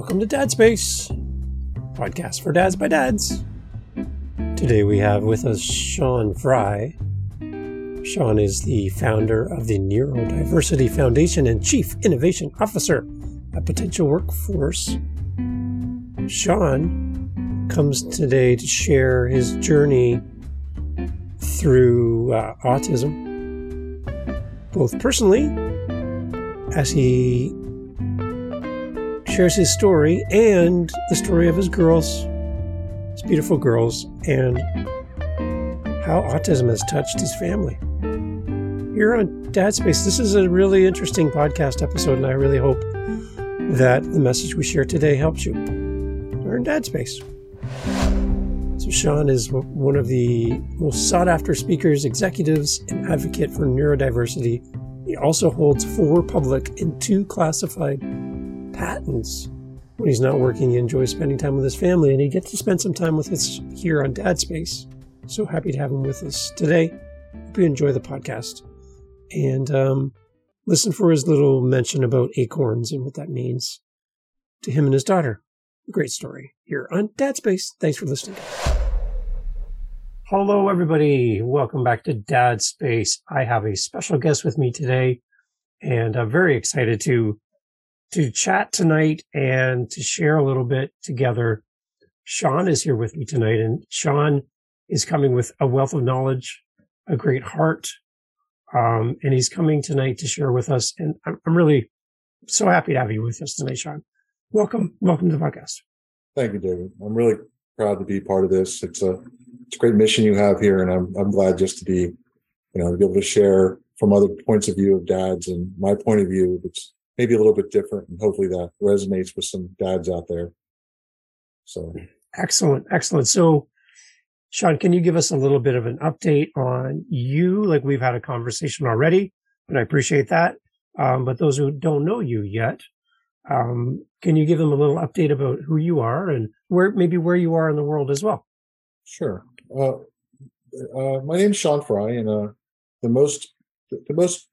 Welcome to Dad Space, podcast for dads by dads. Today we have with us Shawn Fry. Shawn is the founder of the Neurodiversity Foundation and Chief Innovation Officer at Potential Workforce. Shawn comes today to share his journey through uh, autism, both personally, as he shares his story and the story of his girls, his beautiful girls, and how autism has touched his family. Here on Dad Space, this is a really interesting podcast episode, and I really hope that the message we share today helps you. We're in Dad Space. So, Shawn is one of the most sought after speakers, executives, and advocate for neurodiversity. He also holds four public and two classified patents. When he's not working, he enjoys spending time with his family, and he gets to spend some time with us here on Dad Space. So happy to have him with us today. Hope you enjoy the podcast. And um, listen for his little mention about acorns and what that means to him and his daughter. Great story here on Dad Space. Thanks for listening. Hello, everybody. Welcome back to Dad Space. I have a special guest with me today, and I'm very excited to to chat tonight and to share a little bit together. Shawn is here with me tonight, and Shawn is coming with a wealth of knowledge, a great heart, um, and he's coming tonight to share with us. And I'm, I'm, really so happy to have you with us tonight, Shawn. Welcome, welcome to the podcast. Thank you, David. I'm really proud to be part of this. It's a it's a great mission you have here, and I'm I'm glad just to be, you know, to be able to share from other points of view of dads and my point of view. It's maybe a little bit different and hopefully that resonates with some dads out there. So excellent. Excellent. So Shawn, can you give us a little bit of an update on you? Like we've had a conversation already, and I appreciate that. Um, but those who don't know you yet, um, can you give them a little update about who you are and where maybe where you are in the world as well? Sure. Uh, uh, my is Shawn Fry, and uh, the most the most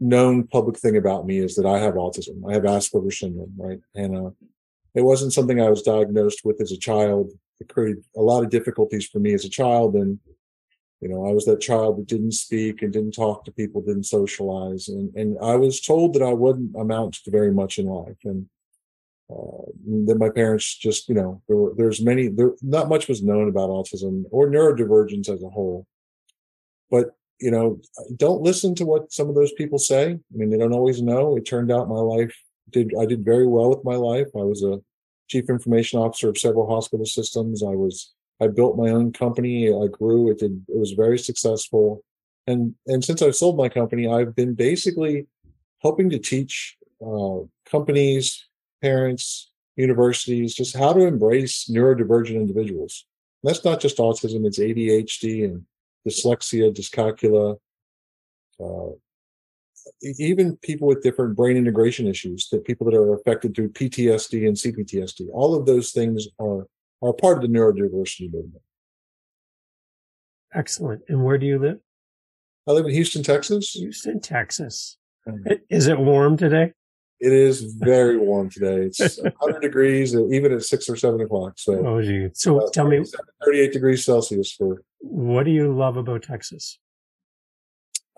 known public thing about me is that I have autism. I have Asperger's syndrome, right? And uh, it wasn't something I was diagnosed with as a child. It created a lot of difficulties for me as a child. And, you know, I was that child that didn't speak and didn't talk to people, didn't socialize. And, and I was told that I wouldn't amount to very much in life. And uh, then my parents just, you know, there were, there's many, there, not much was known about autism or neurodivergence as a whole. But you know, don't listen to what some of those people say. I mean, they don't always know. It turned out my life did, I did very well with my life. I was a chief information officer of several hospital systems. I was, I built my own company. I grew. It did, it was very successful. And, and since I've sold my company, I've been basically helping to teach, uh, companies, parents, universities, just how to embrace neurodivergent individuals. And that's not just autism. It's ADHD and dyslexia, dyscalculia, uh, even people with different brain integration issues, that people that are affected through PTSD and CPTSD, all of those things are are part of the neurodiversity movement. Excellent. And where do you live? I live in Houston, Texas. Houston, Texas. Is it warm today? It is very warm today. It's 100 degrees, even at six or seven o'clock. So, oh, gee. so uh, tell me, 38 degrees Celsius for. What do you love about Texas?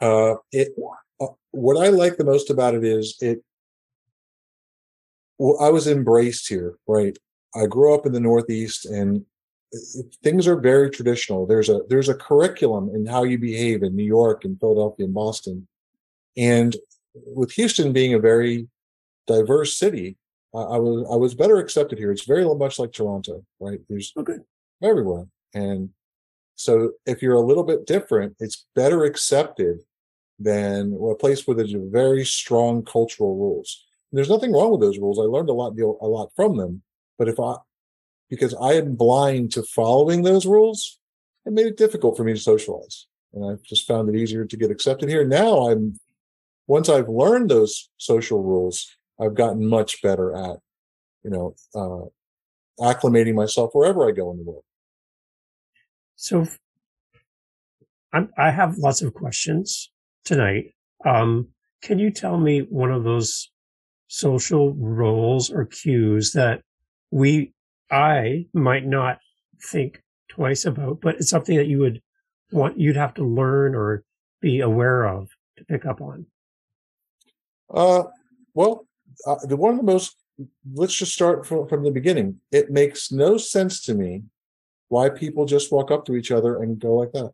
Uh, it. Uh, what I like the most about it is it. Well, I was embraced here, right? I grew up in the Northeast, and things are very traditional. There's a there's a curriculum in how you behave in New York and Philadelphia and Boston, and with Houston being a very diverse city, I, I was I was better accepted here. It's very much like Toronto, right? There's okay. everywhere, and so if you're a little bit different, it's better accepted than a place where there's very strong cultural rules. And there's nothing wrong with those rules. I learned a lot a lot from them, but if I because I am blind to following those rules, it made it difficult for me to socialize. And I've just found it easier to get accepted here. Now I'm once I've learned those social rules, I've gotten much better at, you know, uh, acclimating myself wherever I go in the world. So I'm, i have lots of questions tonight. Um, can you tell me one of those social roles or cues that we, I might not think twice about, but it's something that you would want, you'd have to learn or be aware of to pick up on? Uh, well, uh, the one of the most, let's just start from, from the beginning. It makes no sense to me why people just walk up to each other and go like that.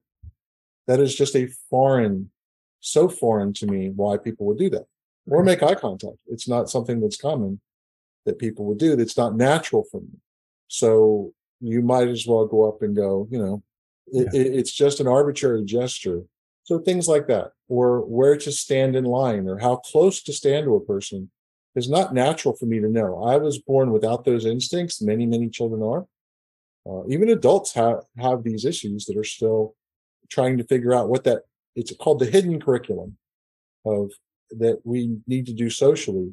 That is just a foreign, so foreign to me why people would do that or make eye contact. It's not something that's common that people would do. That's not natural for me. So you might as well go up and go, you know, it, yeah. it, it's just an arbitrary gesture. So things like that, or where to stand in line or how close to stand to a person is not natural for me to know. I was born without those instincts. Many, many children are. Uh, even adults have, have these issues that are still trying to figure out what that, it's called the hidden curriculum of that we need to do socially.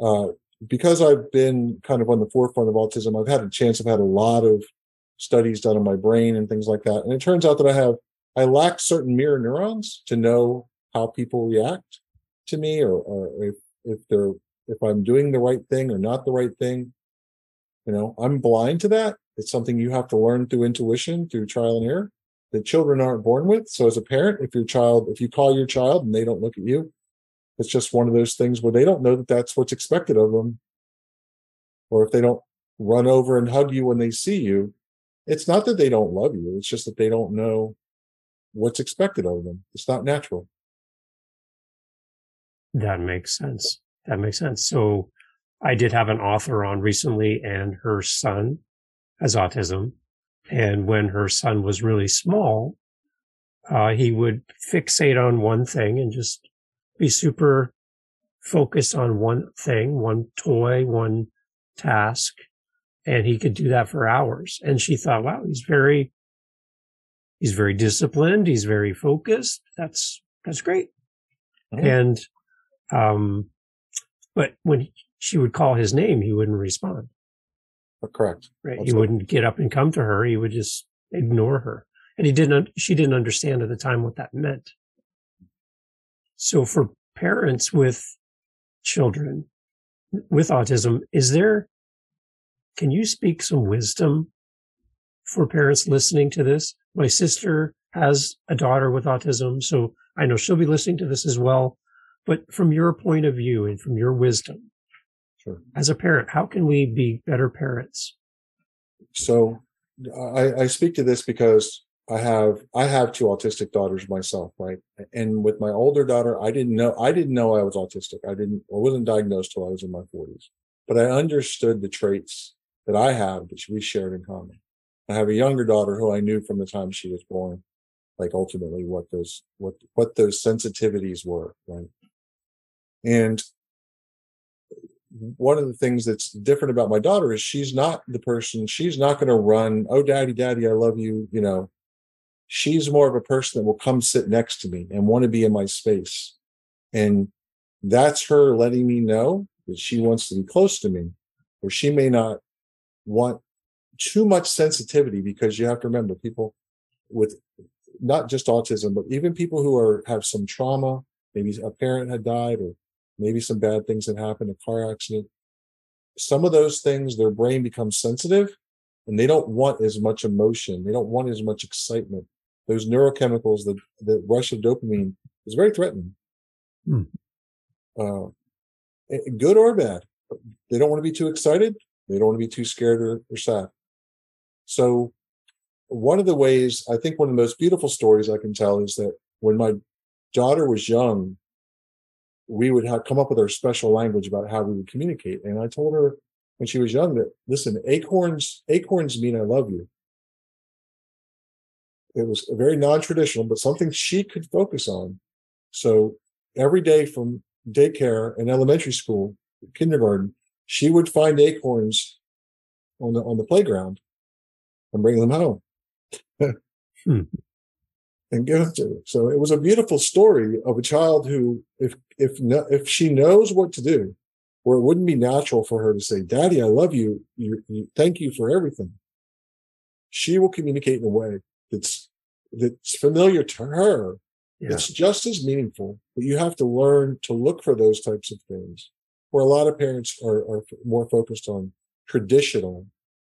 Uh, because I've been kind of on the forefront of autism, I've had a chance, I've had a lot of studies done on my brain and things like that. And it turns out that I have, I lack certain mirror neurons to know how people react to me or, or if, if they're, if I'm doing the right thing or not the right thing. You know, I'm blind to that. It's something you have to learn through intuition, through trial and error that children aren't born with. So as a parent, if your child, if you call your child and they don't look at you, it's just one of those things where they don't know that that's what's expected of them. Or if they don't run over and hug you when they see you, it's not that they don't love you. It's just that they don't know what's expected of them. It's not natural. That makes sense. That makes sense. So I did have an author on recently and her son has autism. And when her son was really small, uh, he would fixate on one thing and just be super focused on one thing, one toy, one task. And he could do that for hours. And she thought, wow, he's very, he's very disciplined. He's very focused. That's, that's great. Mm-hmm. And, um, but when she would call his name, he wouldn't respond. Correct. Right. That's he wouldn't get up and come to her. He would just ignore her. And he didn't, she didn't understand at the time what that meant. So for parents with children with autism, is there, can you speak some wisdom for parents listening to this? My sister has a daughter with autism, so I know she'll be listening to this as well. But from your point of view and from your wisdom, sure. as a parent, how can we be better parents? So I, I speak to this because I have I have two autistic daughters myself, right? And with my older daughter, I didn't know I didn't know I was autistic. I didn't I wasn't diagnosed till I was in my 40s. But I understood the traits that I have that we shared in common. I have a younger daughter who I knew from the time she was born, like ultimately what those what what those sensitivities were, right? And one of the things that's different about my daughter is she's not the person she's not going to run oh daddy daddy i love you you know she's more of a person that will come sit next to me and want to be in my space. And that's her letting me know that she wants to be close to me, or she may not want too much sensitivity because you have to remember people with not just autism, but even people who are have some trauma, maybe a parent had died or maybe some bad things that happened, a car accident. Some of those things, their brain becomes sensitive and they don't want as much emotion. They don't want as much excitement those neurochemicals, the, the rush of dopamine is very threatening. Hmm. Uh, good or bad. They don't want to be too excited. They don't want to be too scared or, or sad. So one of the ways I think one of the most beautiful stories I can tell is that when my daughter was young, we would have come up with our special language about how we would communicate. And I told her when she was young that listen, acorns, acorns mean I love you. It was very non-traditional, but something she could focus on. So every day from daycare and elementary school, kindergarten, she would find acorns on the on the playground and bring them home. hmm. And give them to. So it was a beautiful story of a child who, if if if she knows what to do, where it wouldn't be natural for her to say, "Daddy, I love you. you, you thank you for everything." She will communicate in a way that's that's familiar to her. Yeah. It's just as meaningful, but you have to learn to look for those types of things where a lot of parents are, are more focused on traditional,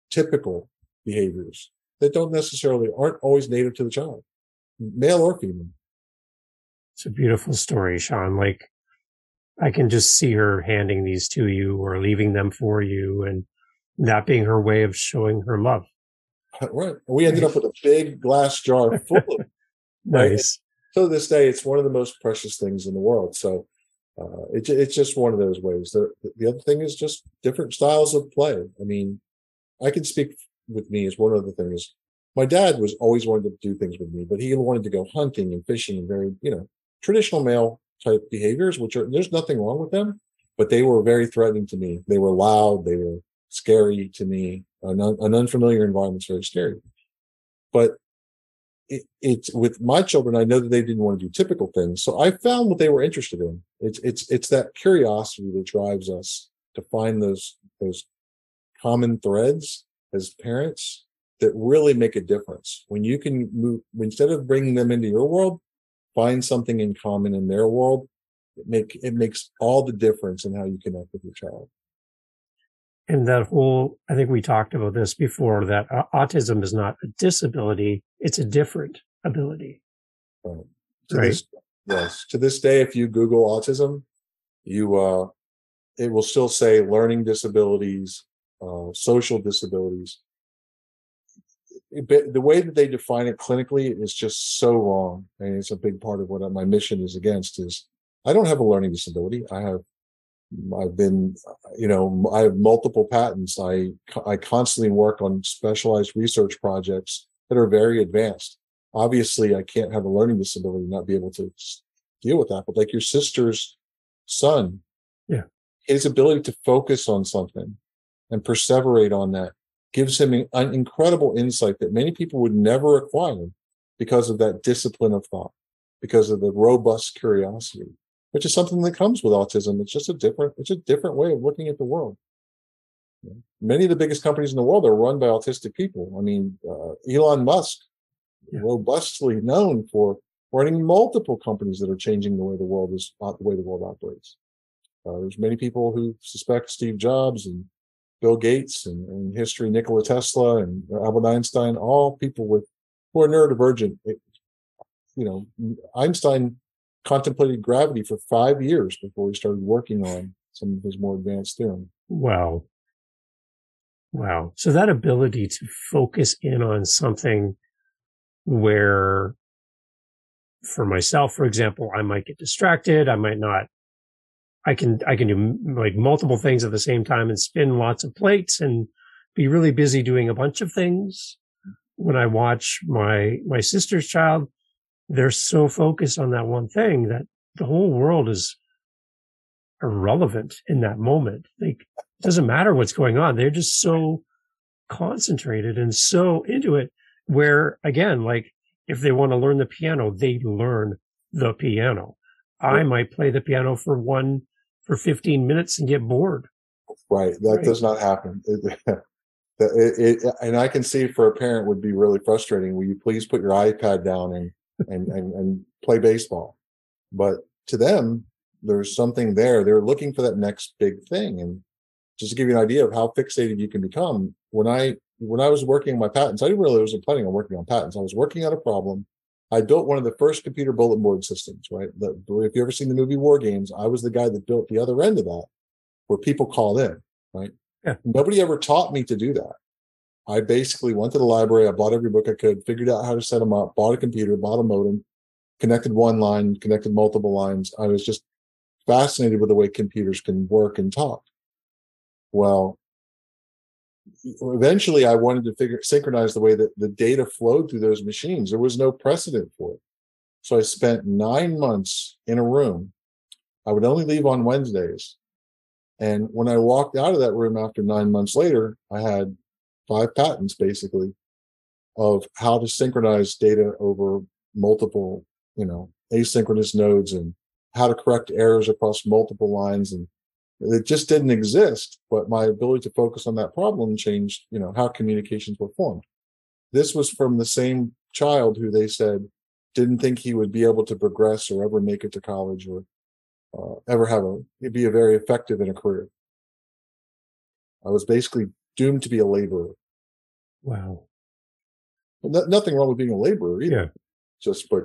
typical behaviors that don't necessarily aren't always native to the child, male or female. It's a beautiful story, Shawn. Like I can just see her handing these to you or leaving them for you and that being her way of showing her love. Right. We ended up with a big glass jar full of nice. Right? To this day, it's one of the most precious things in the world. So uh, it, it's just one of those ways. The, the other thing is just different styles of play. I mean, I can speak with me as one of the things. My dad was always wanted to do things with me, but he wanted to go hunting and fishing and very, you know, traditional male type behaviors, which are, there's nothing wrong with them, but they were very threatening to me. They were loud. They were scary to me. An, an unfamiliar environment is very scary. But it, it's with my children, I know that they didn't want to do typical things. So I found what they were interested in. It's, it's, it's that curiosity that drives us to find those, those common threads as parents that really make a difference. When you can move, instead of bringing them into your world, find something in common in their world. It make, it makes all the difference in how you connect with your child and that whole i think we talked about this before that uh, autism is not a disability it's a different ability right. To right this, yes to this day if you google autism you uh it will still say learning disabilities uh social disabilities the way that they define it clinically is just so wrong and it's a big part of what my mission is against is i don't have a learning disability i have I've been, you know, I have multiple patents. I, I constantly work on specialized research projects that are very advanced. Obviously, I can't have a learning disability, and not be able to deal with that. But like your sister's son, yeah, his ability to focus on something and perseverate on that gives him an incredible insight that many people would never acquire because of that discipline of thought, because of the robust curiosity which is something that comes with autism. It's just a different, it's a different way of looking at the world. Many of the biggest companies in the world are run by autistic people. I mean, uh, Elon Musk, yeah. robustly known for running multiple companies that are changing the way the world is, uh, the way the world operates. Uh, there's many people who suspect Steve Jobs and Bill Gates and, and history, Nikola Tesla and Albert Einstein, all people with who are neurodivergent. It, you know, Einstein contemplated gravity for five years before he started working on some of his more advanced theorems. Wow. Wow. So that ability to focus in on something where for myself, for example, I might get distracted. I might not. I can, I can do like multiple things at the same time and spin lots of plates and be really busy doing a bunch of things. When I watch my, my sister's child, they're so focused on that one thing that the whole world is irrelevant in that moment. Like, it doesn't matter what's going on. They're just so concentrated and so into it where again, like if they want to learn the piano, they learn the piano. I might play the piano for one, for 15 minutes and get bored. Right. That right. does not happen. It, it, it, and I can see for a parent would be really frustrating. Will you please put your iPad down and and, and, and play baseball. But to them, there's something there. They're looking for that next big thing. And just to give you an idea of how fixated you can become, when I when I was working on my patents, I didn't really wasn't planning on working on patents. I was working on a problem. I built one of the first computer bulletin board systems, right? The, if you ever seen the movie War Games, I was the guy that built the other end of that, where people called in, right? Yeah. Nobody ever taught me to do that. I basically went to the library. I bought every book I could, figured out how to set them up, bought a computer, bought a modem, connected one line, connected multiple lines. I was just fascinated with the way computers can work and talk. Well, eventually I wanted to figure synchronize the way that the data flowed through those machines. There was no precedent for it. So I spent nine months in a room. I would only leave on Wednesdays. And when I walked out of that room after nine months later, I had five patents basically of how to synchronize data over multiple, you know, asynchronous nodes and how to correct errors across multiple lines. And it just didn't exist, but my ability to focus on that problem changed, you know, how communications were formed. This was from the same child who they said didn't think he would be able to progress or ever make it to college or uh, ever have a be a very effective in a career. I was basically doomed to be a laborer. Wow. No, nothing wrong with being a laborer either. Yeah. Just but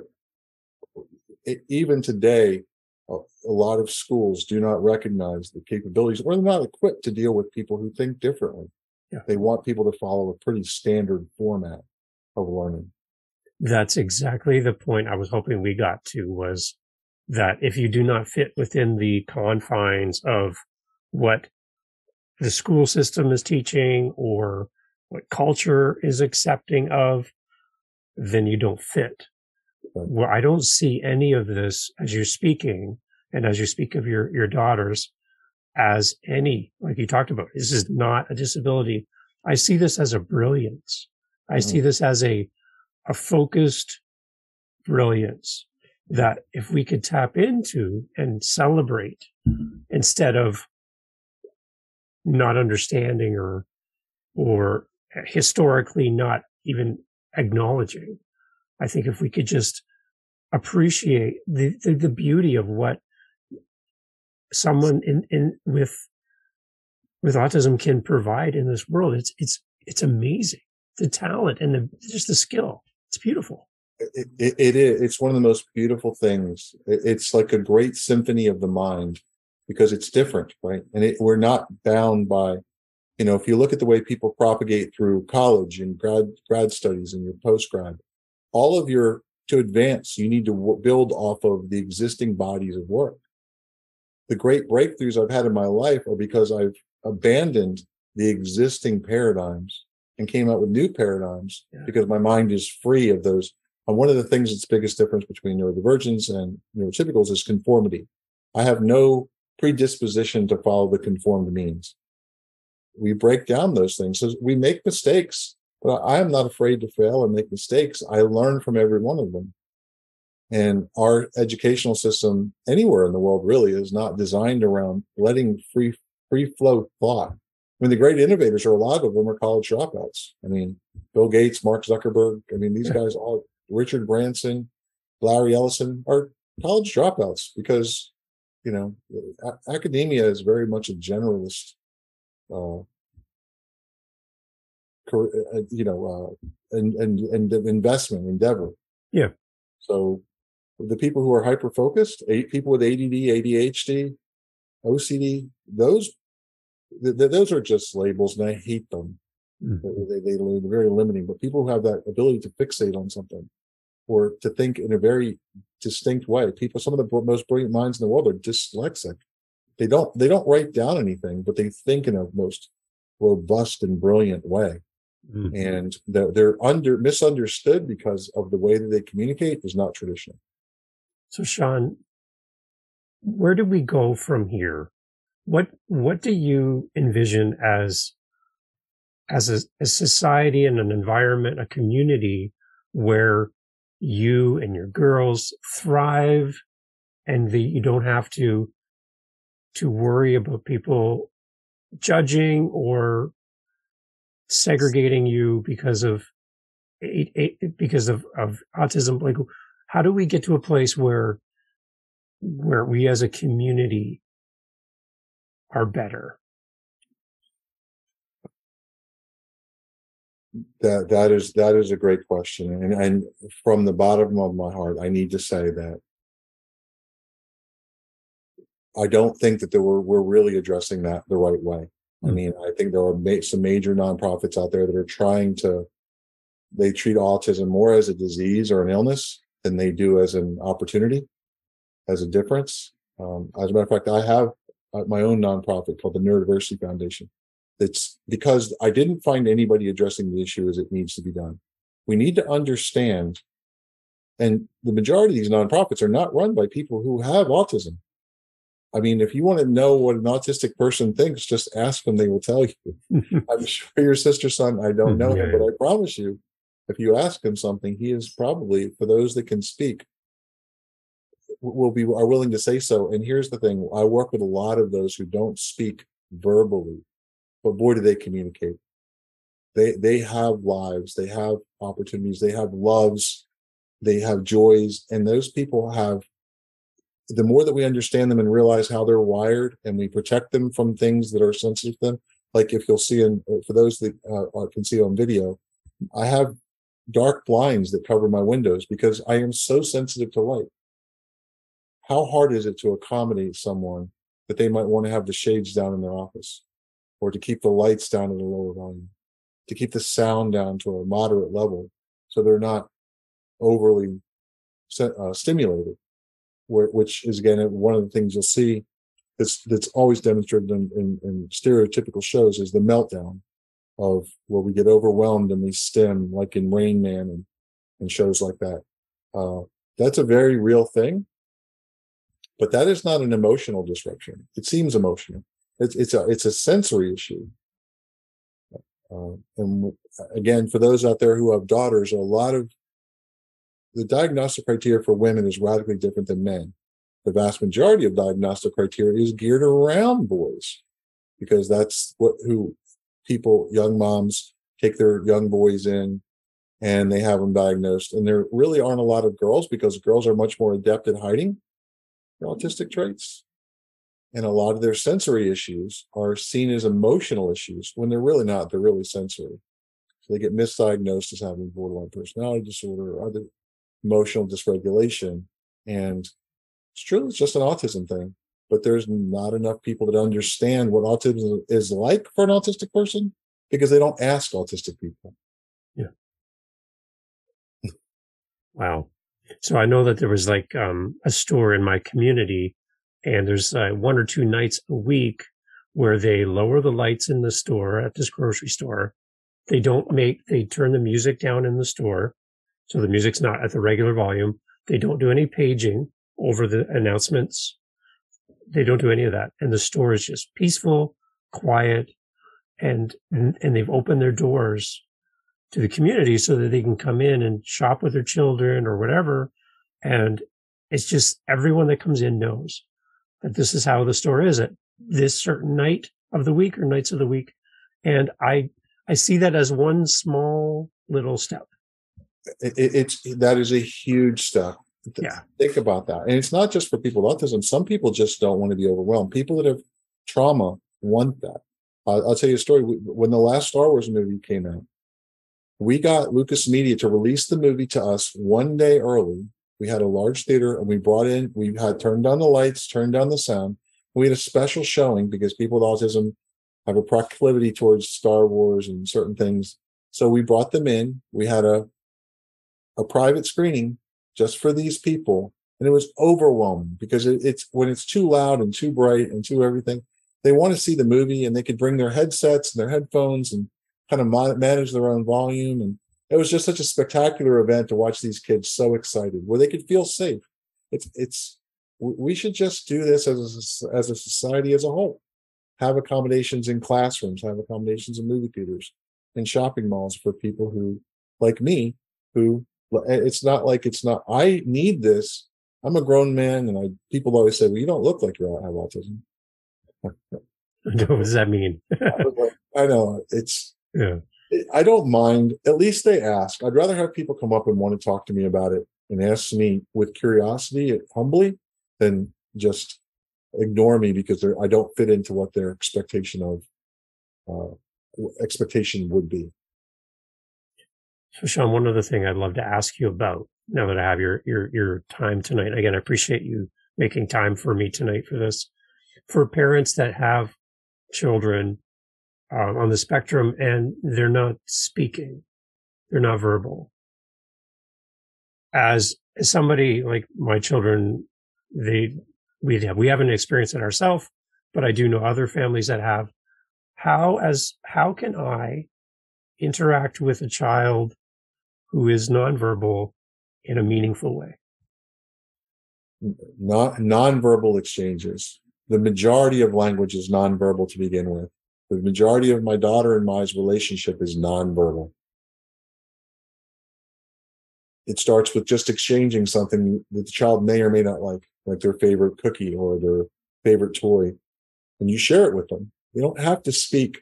it, even today, a, lot of schools do not recognize the capabilities, or they're not equipped to deal with people who think differently. Yeah. They want people to follow a pretty standard format of learning. That's exactly the point I was hoping we got to was that if you do not fit within the confines of what the school system is teaching or what culture is accepting of, then you don't fit. Well, I don't see any of this as you're speaking and as you speak of your, your daughters as any, like you talked about, this is not a disability. I see this as a brilliance. I Mhm. see this as a, a focused brilliance that if we could tap into and celebrate instead of not understanding or, or historically not even acknowledging. I think if we could just appreciate the, the, the beauty of what someone in, in with with autism can provide in this world, it's it's it's amazing. The talent and the just the skill. It's beautiful. It, it, it is. It's one of the most beautiful things. It, it's like a great symphony of the mind because it's different, right? And it, we're not bound by, you know, if you look at the way people propagate through college and grad grad studies and your post grad, all of your to advance, you need to w- build off of the existing bodies of work. The great breakthroughs I've had in my life are because I've abandoned the existing paradigms and came out with new paradigms Yeah. because my mind is free of those. And one of the things that's the biggest difference between neurodivergence and neurotypicals is conformity. I have no predisposition to follow the conformed means. We break down those things. So we make mistakes, but I am not afraid to fail and make mistakes. I learn from every one of them. And our educational system anywhere in the world really is not designed around letting free, free flow thought. I mean, the great innovators are a lot of them are college dropouts. I mean, Bill Gates, Mark Zuckerberg. I mean, these guys all, Richard Branson, Larry Ellison are college dropouts because, you know, a- academia is very much a generalist, uh, you know, uh, and, and, and investment endeavor. Yeah. So the people who are hyper focused, eight people with ADD, ADHD, OCD, those, th- th- those are just labels and I hate them. Mm. They, they, they're very limiting, but people who have that ability to fixate on something or to think in a very distinct way, people, some of the most brilliant minds in the world are dyslexic. They don't, they don't write down anything, but they think in a most robust and brilliant way Mm. and they're, they're under misunderstood because of the way that they communicate is not traditional. So Shawn, where do we go from here? What what do you envision as as a, a society and an environment, a community where you and your girls thrive and the, you don't have to to worry about people judging or segregating you because of because of, of autism. Like how do we get to a place where where we as a community are better? That that is that is a great question, and and from the bottom of my heart, I need to say that I don't think that there were we're really addressing that the right way. I mean, I think there are some major nonprofits out there that are trying to they treat autism more as a disease or an illness than they do as an opportunity, as a difference. Um, as a matter of fact, I have uh, my own nonprofit called the Neurodiversity Foundation. It's because I didn't find anybody addressing the issue as it needs to be done. We need to understand, and the majority of these nonprofits are not run by people who have autism. I mean, if you want to know what an autistic person thinks, just ask them; they will tell you. I'm sure your sister son, I don't know him, but I promise you, if you ask him something, he is probably, for those that can speak, will be are willing to say so. And here's the thing: I work with a lot of those who don't speak verbally, but boy, do they communicate. They they have lives, they have opportunities, they have loves, they have joys, and those people have the more that we understand them and realize how they're wired and we protect them from things that are sensitive to them, like if you'll see in, for those that uh, can see on video, I have dark blinds that cover my windows because I am so sensitive to light. How hard is it to accommodate someone that they might want to have the shades down in their office or to keep the lights down at a lower volume, to keep the sound down to a moderate level so they're not overly uh, stimulated, which is again one of the things you'll see that's that's always demonstrated in, in, in stereotypical shows is the meltdown of where we get overwhelmed and we stim like in Rain Man and, and shows like that. Uh, that's a very real thing, but that is not an emotional disruption. It seems emotional. It's, it's a, it's a sensory issue. Uh, and again, for those out there who have daughters, a lot of the diagnostic criteria for women is radically different than men. The vast majority of diagnostic criteria is geared around boys because that's what who people, young moms take their young boys in and they have them diagnosed. And there really aren't a lot of girls because girls are much more adept at hiding autistic traits. And a lot of their sensory issues are seen as emotional issues when they're really not. They're really sensory. So they get misdiagnosed as having borderline personality disorder or other emotional dysregulation. And it's true, it's just an autism thing but there's not enough people that understand what autism is like for an autistic person because they don't ask autistic people. Yeah. wow. So I know that there was like um, a store in my community, and there's uh, one or two nights a week where they lower the lights in the store at this grocery store. They don't make, they turn the music down in the store. So the music's not at the regular volume. They don't do any paging over the announcements they don't do any of that. And the store is just peaceful, quiet, and, and, they've opened their doors to the community so that they can come in and shop with their children or whatever. And it's just everyone that comes in knows that this is how the store is at this certain night of the week or nights of the week. And I, I see that as one small little step. It, it's that is a huge step yeah. Think about that. And it's not just for people with autism. Some people just don't want to be overwhelmed. People that have trauma want that. Uh, I'll tell you a story. When the last Star Wars movie came out, we got Lucas Media to release the movie to us one day early. We had a large theater and we brought in, we had turned down the lights, turned down the sound. We had a special showing because people with autism have a proclivity towards Star Wars and certain things. So we brought them in. We had a, a private screening just for these people. And it was overwhelming because it, it's when it's too loud and too bright and too everything, they want to see the movie and they could bring their headsets and their headphones and kind of manage their own volume. And it was just such a spectacular event to watch these kids so excited where they could feel safe. It's, it's, we should just do this as a, as a society as a whole. Have accommodations in classrooms, have accommodations in movie theaters and shopping malls for people who, like me, who it's not like it's not. I need this. I'm a grown man, and I people always say, "Well, you don't look like you have autism." what does that mean? I know it's. Yeah. I don't mind. At least they ask. I'd rather have people come up and want to talk to me about it and ask me with curiosity, humbly, than just ignore me because I don't fit into what their expectation of uh, expectation would be. So, Shawn, one other thing I'd love to ask you about now that I have your your your time tonight. Again, I appreciate you making time for me tonight for this. For parents that have children um, on the spectrum and they're not speaking, they're not verbal. As, as somebody like my children, they we have we haven't experienced it ourselves, but I do know other families that have. How as how can I interact with a child who is nonverbal in a meaningful way? Non nonverbal exchanges. The majority of language is nonverbal to begin with. The majority of my daughter and my relationship is nonverbal. It starts with just exchanging something that the child may or may not like, like their favorite cookie or their favorite toy. And you share it with them. You don't have to speak,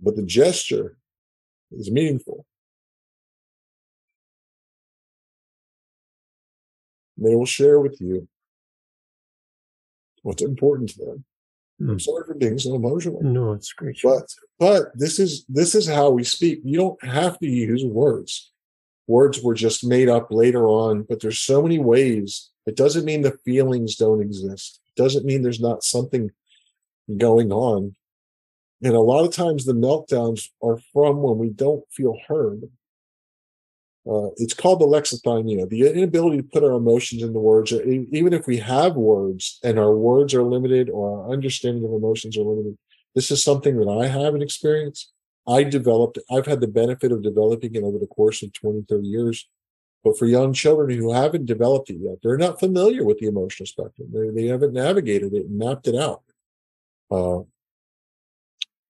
but the gesture is meaningful. They will share with you what's important to them. Mm. I'm sorry for being so emotional. No, it's great. But but this is this is how we speak. You don't have to use words. Words were just made up later on, but there's so many ways. It doesn't mean the feelings don't exist. It doesn't mean there's not something going on. And a lot of times the meltdowns are from when we don't feel heard. Uh, it's called the alexithymia, the inability to put our emotions into words. Even if we have words and our words are limited or our understanding of emotions are limited, this is something that I haven't experienced. I developed, I've had the benefit of developing it over the course of 20, 30 years. But for young children who haven't developed it yet, they're not familiar with the emotional spectrum. They, they haven't navigated it and mapped it out. Uh,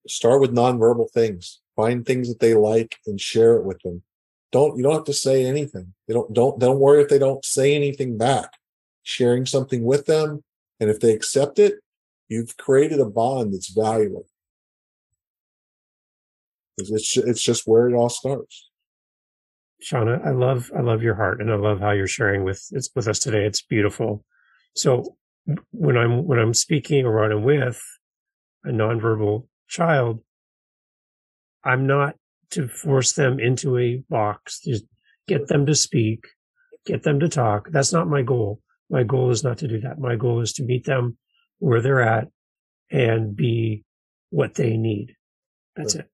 start with nonverbal things. Find things that they like and share it with them. Don't you don't have to say anything. They don't don't don't worry if they don't say anything back. Sharing something with them, and if they accept it, you've created a bond that's valuable. It's it's, just where it all starts. Shauna, I love I love your heart and I love how you're sharing with it's with us today. It's beautiful. So when I'm when I'm speaking or when I'm with a nonverbal child, I'm not to force them into a box. Just get them to speak, get them to talk. That's not my goal. My goal is not to do that. My goal is to meet them where they're at and be what they need. That's it.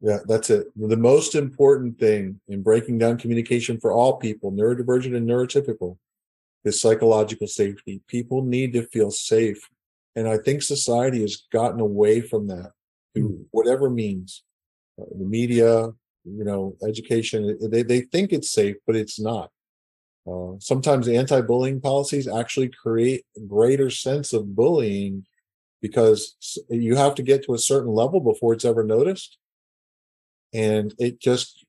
Yeah, that's it. The most important thing in breaking down communication for all people, neurodivergent and neurotypical, is psychological safety. People need to feel safe. And I think society has gotten away from that through hmm. whatever means. Uh, the media, you know, education, they, they think it's safe, but it's not. Uh, sometimes anti-bullying policies actually create a greater sense of bullying because you have to get to a certain level before it's ever noticed and it just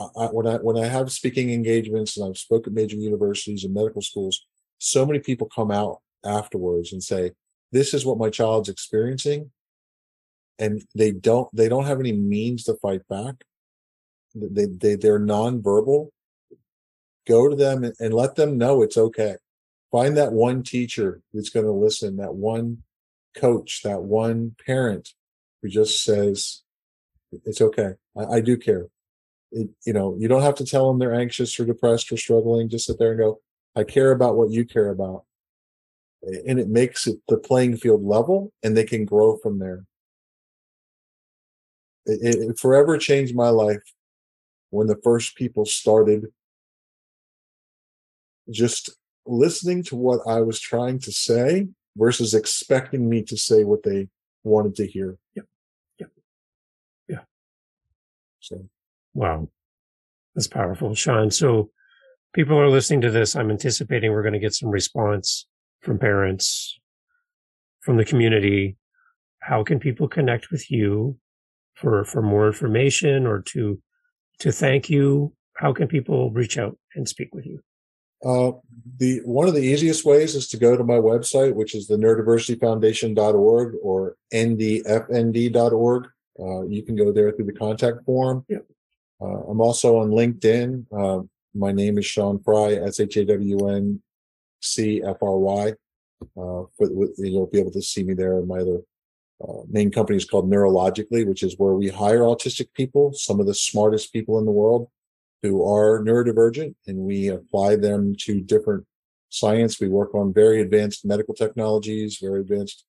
I- when I when I have speaking engagements and I've spoken at major universities and medical schools, so many people come out afterwards and say, "This is what my child's experiencing," and they don't they don't have any means to fight back. They they they're nonverbal. Go to them and, let them know it's okay. Find that one teacher that's going to listen. That one coach. That one parent who just says, "It's okay. I, I do care." it, you know, you don't have to tell them they're anxious or depressed or struggling. Just sit there and go, I care about what you care about. And it makes it the playing field level and they can grow from there. It, it, forever changed my life when the first people started just listening to what I was trying to say versus expecting me to say what they wanted to hear. Yep. Yep. Yeah. So Wow. That's powerful, Shawn. So people are listening to this. I'm anticipating we're going to get some response from parents, from the community. How can people connect with you for, for more information or to, to thank you? How can people reach out and speak with you? Uh, the one of the easiest ways is to go to my website, which is the neurodiversityfoundation.org or ndfnd.org. Uh, you can go there through the contact form. Yep. Uh, I'm also on LinkedIn. Uh, my name is Shawn Fry, S H A W N C F R Y. Uh, for, you'll be able to see me there. In my other uh, main company is called Neurologically, which is where we hire autistic people, some of the smartest people in the world who are neurodivergent, and we apply them to different science. We work on very advanced medical technologies, very advanced,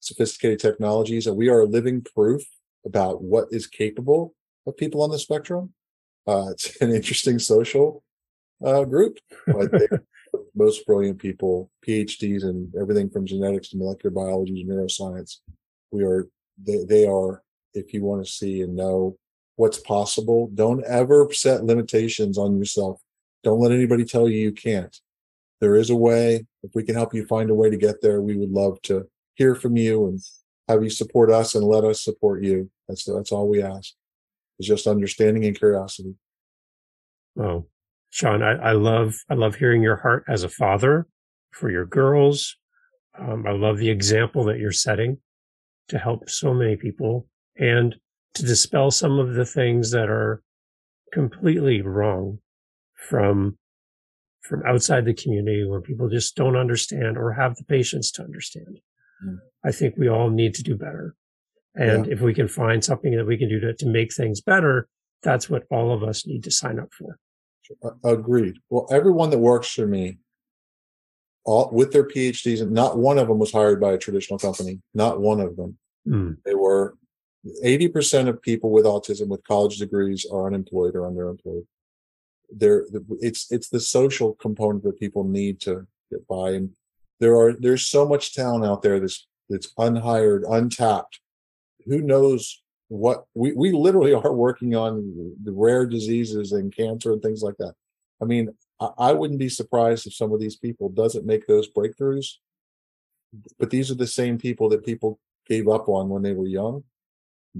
sophisticated technologies, and we are living proof about what is capable of people on the spectrum. Uh, it's an interesting social uh, group, but they're the most brilliant people, PhDs and everything from genetics to molecular biology to neuroscience. We are, they, they are, if you want to see and know what's possible, don't ever set limitations on yourself. Don't let anybody tell you you can't. There is a way. If we can help you find a way to get there, we would love to hear from you and have you support us and let us support you. That's that's all we ask. It's just understanding and curiosity. Oh, Shawn, I, I love, I love hearing your heart as a father for your girls. Um, I love the example that you're setting to help so many people and to dispel some of the things that are completely wrong from from outside the community where people just don't understand or have the patience to understand. Mm. I think we all need to do better. And yeah. if we can find something that we can do to, to make things better, that's what all of us need to sign up for. Agreed. Well, everyone that works for me, all with their PhDs, and not one of them was hired by a traditional company. Not one of them. Mm. They were 80% of people with autism with college degrees are unemployed or underemployed. There, it's, it's the social component that people need to get by. And there are, there's so much talent out there that's, that's unhired, untapped. Who knows what we, we literally are working on the rare diseases and cancer and things like that. I mean, I, wouldn't be surprised if some of these people doesn't make those breakthroughs, but these are the same people that people gave up on when they were young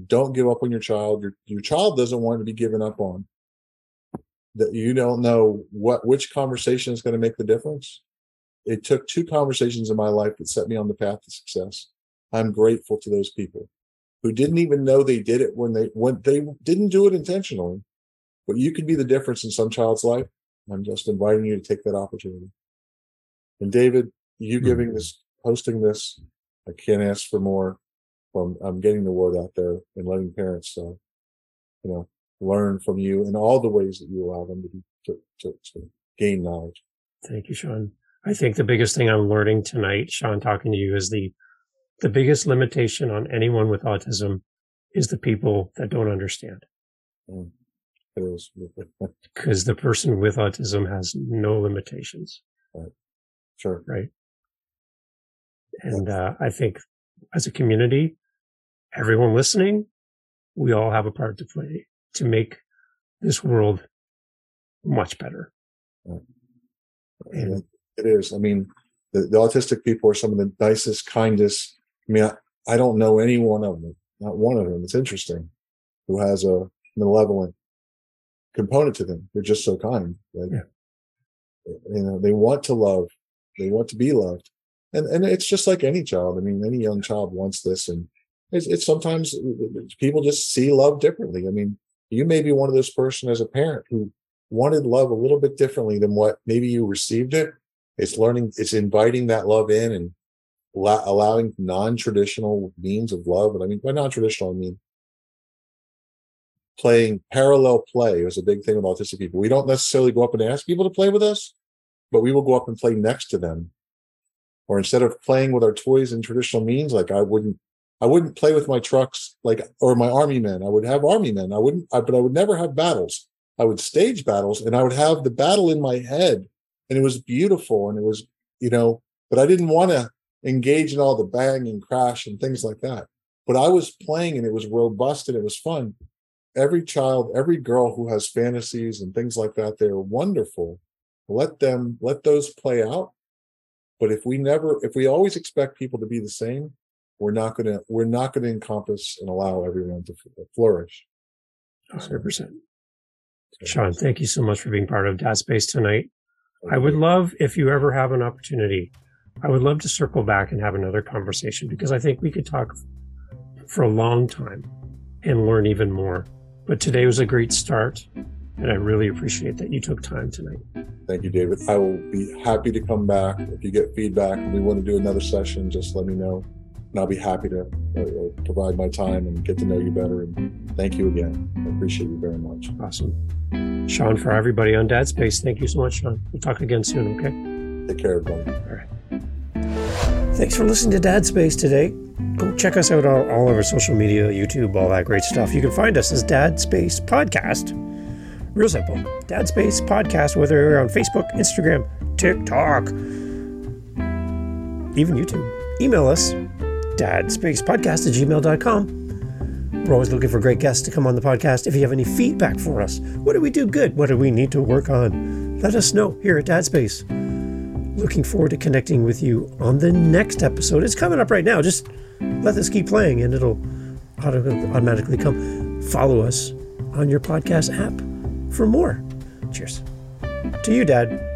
don't give up on your child. Your your child doesn't want to be given up on. That you don't know what which conversation is going to make the difference. It took two conversations in my life that set me on the path to success. I'm grateful to those people who didn't even know they did it when they when they didn't do it intentionally. But you could be the difference in some child's life. I'm just inviting you to take that opportunity. And David, you mm-hmm. giving this, hosting this, I can't ask for more from I'm um, getting the word out there and letting parents, uh, you know, learn from you in all the ways that you allow them to, be, to, to, to gain knowledge. Thank you, Shawn. I think the biggest thing I'm learning tonight, Shawn, talking to you, is the the biggest limitation on anyone with autism is the people that don't understand. Mm, because the person with autism has no limitations. Right. Sure. Right. And uh, I think as a community, everyone listening, we all have a part to play to make this world much better. And it is. I mean, the, the, autistic people are some of the nicest, kindest. I mean, I, I, don't know any one of them, not one of them. It's interesting who has a malevolent component to them. They're just so kind. Like, yeah. You know, they want to love. They want to be loved. And, and it's just like any child. I mean, any young child wants this and it's, it's sometimes uh, uh, uh, people just see love differently. I mean, you may be one of those person as a parent who wanted love a little bit differently than what maybe you received it. It's learning, it's inviting that love in and allowing non-traditional means of love. And I mean, by non-traditional, I mean playing parallel play is a big thing with autistic people. We don't necessarily go up and ask people to play with us, but we will go up and play next to them. Or instead of playing with our toys in traditional means, like I wouldn't I wouldn't play with my trucks like or my army men. I would have army men. I wouldn't, I, but I would never have battles. I would stage battles, and I would have the battle in my head, and it was beautiful, and it was you know. But I didn't want to engage in all the bang and crash and things like that. But I was playing, and it was robust, and it was fun. Every child, every girl who has fantasies and things like that, they're wonderful. Let them let those play out. But if we never, if we always expect people to be the same, we're not going to we're not going to encompass and allow everyone to flourish. 100% shawn thank you so much for being part of dad space tonight. I would love if you ever have an opportunity i would love to circle back and have another conversation because i think we could talk for a long time and learn even more but today was a great start and i really appreciate that you took time tonight thank you david i will be happy to come back if you get feedback and we want to do another session just let me know and I'll be happy to uh, uh, provide my time and get to know you better. And thank you again. I appreciate you very much. Awesome. Shawn, for everybody on Dad Space, thank you so much, Shawn. We'll talk again soon, okay? Take care, everybody. All right. Thanks for listening to Dad Space today. Go check us out on all of our social media, YouTube, all that great stuff. You can find us as Dad Space Podcast. Real simple. Dad Space Podcast, whether you're on Facebook, Instagram, TikTok, even YouTube. Email us dadspacepodcast at gmail.com. We're always looking for great guests to come on the podcast. If you have any feedback for us, what do we do good? What do we need to work on? Let us know here at Dad Space. Looking forward to connecting with you on the next episode. It's coming up right now. Just let this keep playing and it'll automatically come. Follow us on your podcast app for more. Cheers. To you, Dad.